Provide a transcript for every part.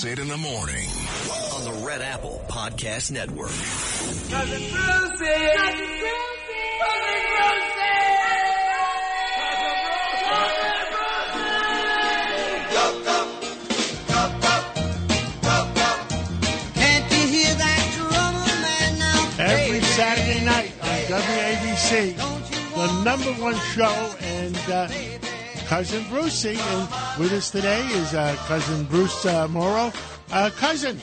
Sid in the morning. On the Red Apple Podcast Network. Cousin Brucie! Cousin Can't you hear that drummer man now? Every Saturday night on WABC, the number one show, and uh, cousin Brucie. And with us today is uh, cousin Bruce uh, Morrow. Uh, cousin,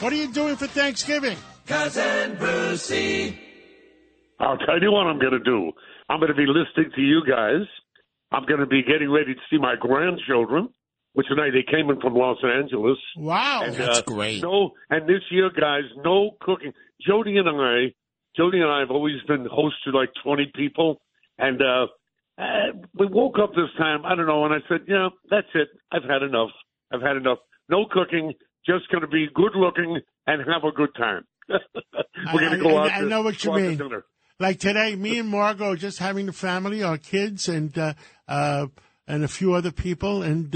what are you doing for Thanksgiving? Cousin Brucie! I'll tell you what I'm going to do. I'm going to be listening to you guys. I'm going to be getting ready to see my grandchildren, which tonight they came in from Los Angeles. Wow, And, That's uh, great. No, and this year, guys, no cooking. Jody and I, Jody and I have always been hosts to like 20 people, and uh, uh, we woke up this time. I don't know, and I said, "Yeah, that's it. I've had enough. I've had enough. No cooking. Just going to be good looking and have a good time. We're going to go I- out. I know what you to mean. Like today, me and Margot are just having the family, our kids, and uh, uh, and a few other people, and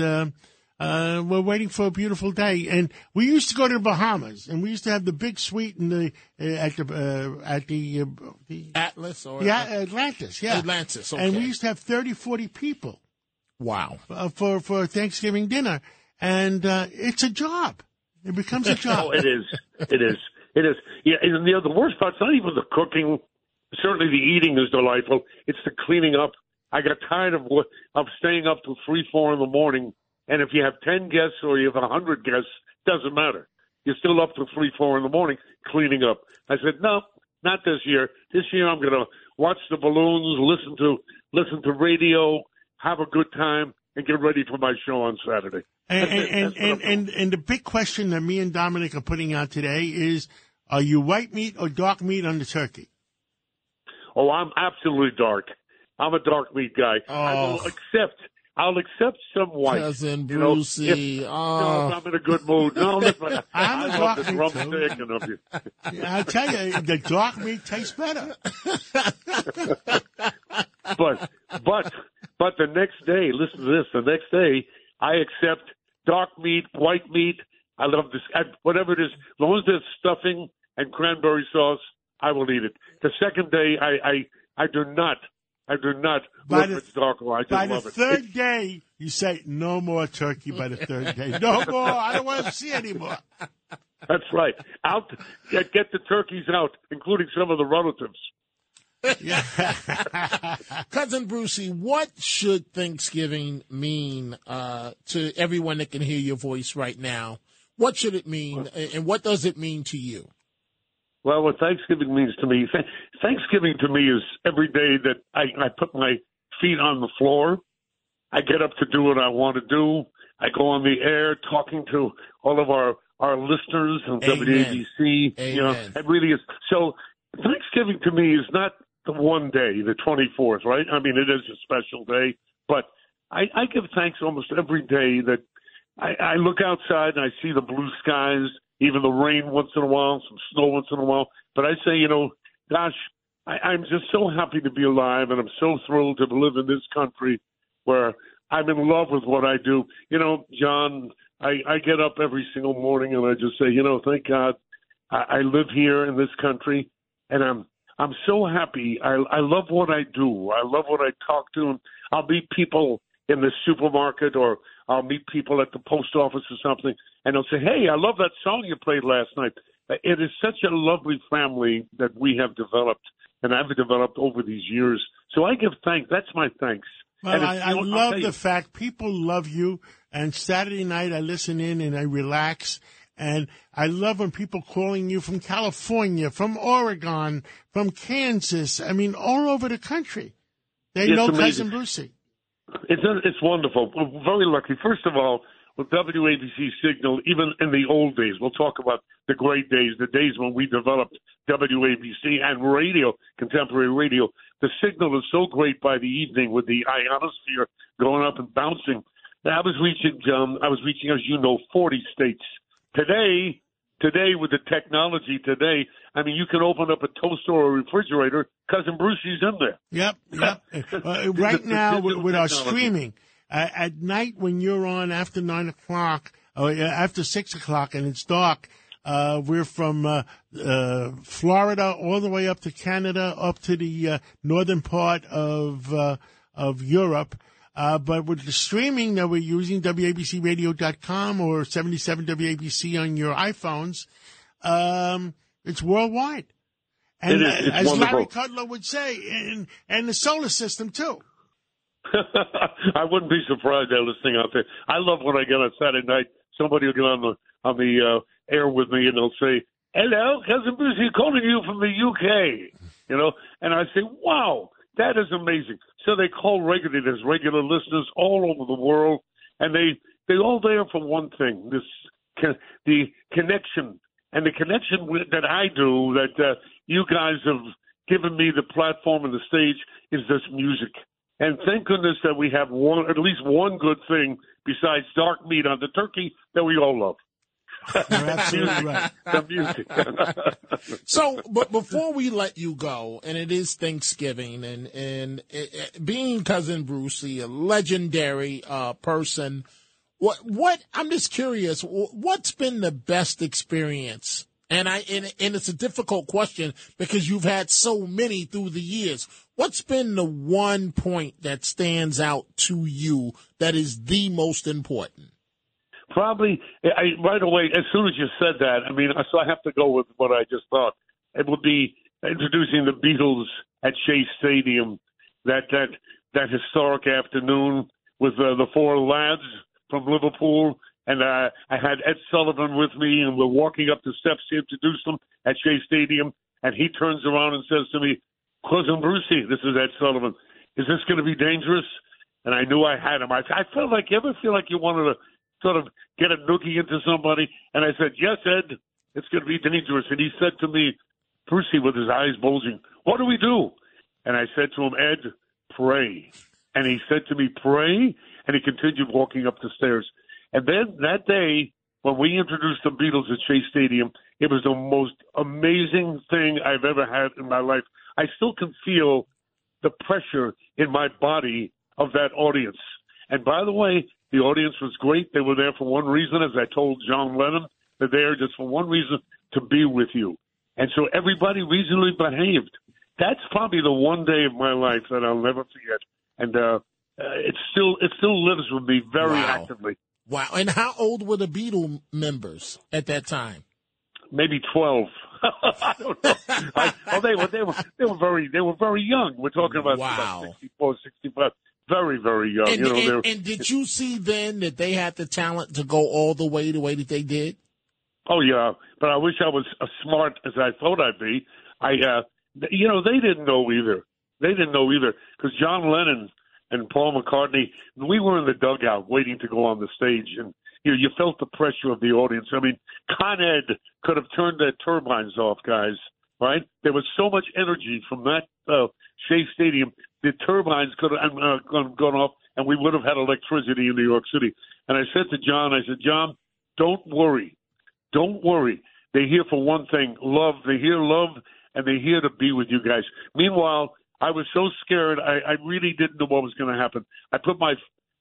uh, we're waiting for a beautiful day. And we used to go to the Bahamas, and we used to have the big suite in the uh, at the uh, at the, uh, the Atlas or yeah Atlantis, yeah Atlantis. Okay. and we used to have 30, 40 people wow. uh, for for Thanksgiving dinner, and uh, it's a job. It becomes a job. Oh, it is. It is. It is. Yeah, and you know, the worst part's not even the cooking. Certainly, the eating is delightful. It's the cleaning up. I got tired of of staying up till three, four in the morning. And if you have ten guests or you have a hundred guests, doesn't matter. You're still up till three, four in the morning cleaning up. I said, no, not this year. This year, I'm going to watch the balloons, listen to listen to radio, have a good time, and get ready for my show on Saturday. And and, That's what I'm and, and, and the big question that me and Dominic are putting out today is: Are you white meat or dark meat on the turkey? Oh, I'm absolutely dark. I'm a dark meat guy. I will Oh. accept. I'll accept some white. Cousin you know, Brucie. if, oh. if I'm in a good mood. No, listen, I'm I love drum meat, and of you. I tell you, the dark meat tastes better. But but but the next day, listen to this. The next day, I accept dark meat, white meat. I love this. Whatever it is, as long as there's stuffing and cranberry sauce, I will eat it. The second day, I I, I do not. I do not By look the- at dark. I just By the love it. third day, you say no more turkey. By the third day, no more. I don't want to see anymore. That's right. Out, get, get the turkeys out, including some of the relatives. Yeah. Cousin Brucie, what should Thanksgiving mean uh, to everyone that can hear your voice right now? What should it mean, and what does it mean to you? Well, what Thanksgiving means to me, th- Thanksgiving to me is every day that I, I put my feet on the floor. I get up to do what I want to do. I go on the air talking to all of our our listeners on Amen. WABC. You know, it really is. So Thanksgiving to me is not the one day, the 24th, right? I mean, it is a special day, but I, I give thanks almost every day that I, I look outside and I see the blue skies, even the rain once in a while, some snow once in a while. But I say, you know, gosh, I, I'm just so happy to be alive, and I'm so thrilled to live in this country where I'm in love with what I do. You know, John, I, I get up every single morning and I just say, you know, thank God I, I live here in this country, and I'm I'm so happy. I I love what I do. I love what I talk to, and I'll meet people in the supermarket or I'll meet people at the post office or something, and they'll say, "Hey, I love that song you played last night." Uh, it is such a lovely family that we have developed, and I've developed over these years. So I give thanks. That's my thanks. Well, I, I you know, I'll love the you- fact people love you. And Saturday night, I listen in and I relax. And I love when people calling you from California, from Oregon, from Kansas. I mean, all over the country. They It's know amazing. Cousin Brucie. It's it's wonderful. We're very lucky. First of all, with WABC signal, even in the old days, we'll talk about the great days, the days when we developed WABC and radio, contemporary radio. The signal is so great by the evening with the ionosphere going up and bouncing. I was reaching, um, I was reaching, as you know, 40 states. Today, today with the technology today, I mean, you can open up a toaster or a refrigerator. Cousin Brucie's in there. Yep, yep. uh, right now, with, with our streaming, uh, at night when you're on after nine o'clock or uh, after six o'clock and it's dark, uh, we're from uh, uh, Florida all the way up to Canada, up to the uh, northern part of uh, of Europe. Uh, but with the streaming that we're using, WABCRadio.com or 77WABC on your iPhones, um, it's worldwide. And It is. As Larry wonderful. Kudlow would say, and, and the solar system too. I wouldn't be surprised they're listening out there. I love when I get on Saturday night. Somebody will get on the on the uh, air with me and they'll say, "Hello, cousin Brucie, calling you from the UK." You know, and I say, "Wow, that is amazing." So they call regularly. There's regular listeners all over the world, and they they all there for one thing: this con- the connection and the connection with, that I do. That uh, you guys have given me the platform and the stage is this music. And thank goodness that we have one, at least one good thing besides dark meat on the turkey that we all love. You're absolutely right. The music. So, but before we let you go, and it is Thanksgiving, and and uh, being cousin Brucie, a legendary uh, person, what what I'm just curious, what's been the best experience? And I and, and it's a difficult question because you've had so many through the years. What's been the one point that stands out to you that is the most important? Probably, I, right away, as soon as you said that, I mean, so I have to go with what I just thought. It would be introducing the Beatles at Shea Stadium, that that that historic afternoon with uh, the four lads from Liverpool, and uh, I had Ed Sullivan with me, and we're walking up the steps to introduce them at Shea Stadium, and he turns around and says to me, "Cousin Brucie, this is Ed Sullivan. Is this going to be dangerous?" And I knew I had him. I, I felt like you ever feel like you wanted to sort of get a nookie into somebody, and I said, "Yes, Ed, it's going to be dangerous." And he said to me, Brucie, with his eyes bulging, "What do we do?" And I said to him, "Ed, pray." And he said to me, "Pray," and he continued walking up the stairs. And then that day, when we introduced the Beatles at Shea Stadium, it was the most amazing thing I've ever had in my life. I still can feel the pressure in my body of that audience. And by the way, the audience was great. They were there for one reason, as I told John Lennon. They're there just for one reason to be with you. And so everybody reasonably behaved. That's probably the one day of my life that I'll never forget. And uh, uh, it still it still lives with me very Wow. actively. Wow! And how old were the Beatle members at that time? Maybe twelve. I don't know. I, oh, they were they were they were very they were very young. We're talking about, Wow. about 64, 65. Very very young. And, you know, and- and did you see then that they had the talent to go all the way the way that they did? Oh yeah, but I wish I was as smart as I thought I'd be. I, uh, you know, they didn't know either. They didn't know either because John Lennon and Paul McCartney, we were in the dugout waiting to go on the stage, and you you felt the pressure of the audience. I mean, Con Ed could have turned their turbines off, guys. Right? There was so much energy from that uh, Shea Stadium. The turbines could have uh, gone, gone off, and we would have had electricity in New York City. And I said to John, I said, John, don't worry. Don't worry. They're here for one thing love. They're here, love, and they're here to be with you guys. Meanwhile, I was so scared. I, I really didn't know what was going to happen. I put my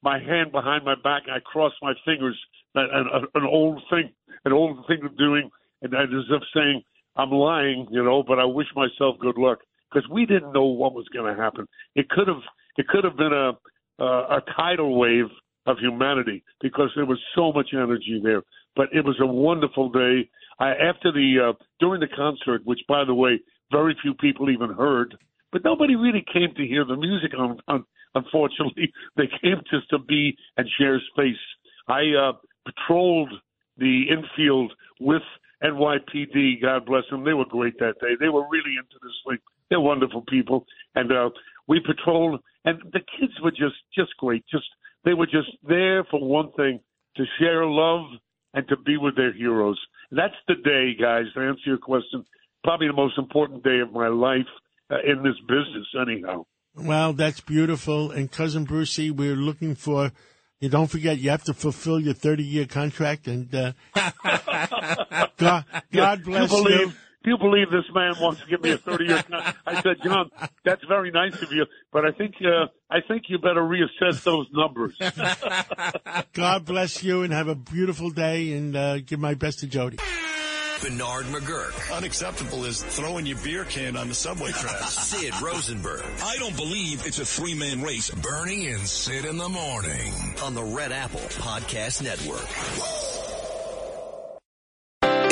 my hand behind my back. I crossed my fingers. An, an, an old thing, an old thing of doing, and as if saying, "I'm lying," you know. But I wish myself good luck because we didn't know what was going to happen. It could have it could have been a a, a tidal wave of humanity because there was so much energy there. But it was a wonderful day. I, after the uh, during the concert, which by the way, very few people even heard, but nobody really came to hear the music. On, on, unfortunately, they came just to be and share space. I uh, patrolled the infield with NYPD. God bless them. They were great that day. They were really into this thing. They're wonderful people, and uh, we patrolled and the kids were just just great. Just they were just there for one thing to share love and to be with their heroes. That's the day, guys. To answer your question, probably the most important day of my life in this business, anyhow. Well, that's beautiful. And cousin Brucie, we're looking for. You don't forget, you have to fulfill your 30 year contract, and uh, God, God bless you. Believe, you. Do you believe this man wants to give me a 30 year contract? I said, John, that's very nice of you, but I think uh, I think you better reassess those numbers. God bless you, and have a beautiful day, and uh, give my best to Jody. Bernard McGuirk. Unacceptable is throwing your beer can on the subway tracks. Sid Rosenberg. I don't believe it's a three man race. Bernie and Sid in the morning on the Red Apple Podcast Network.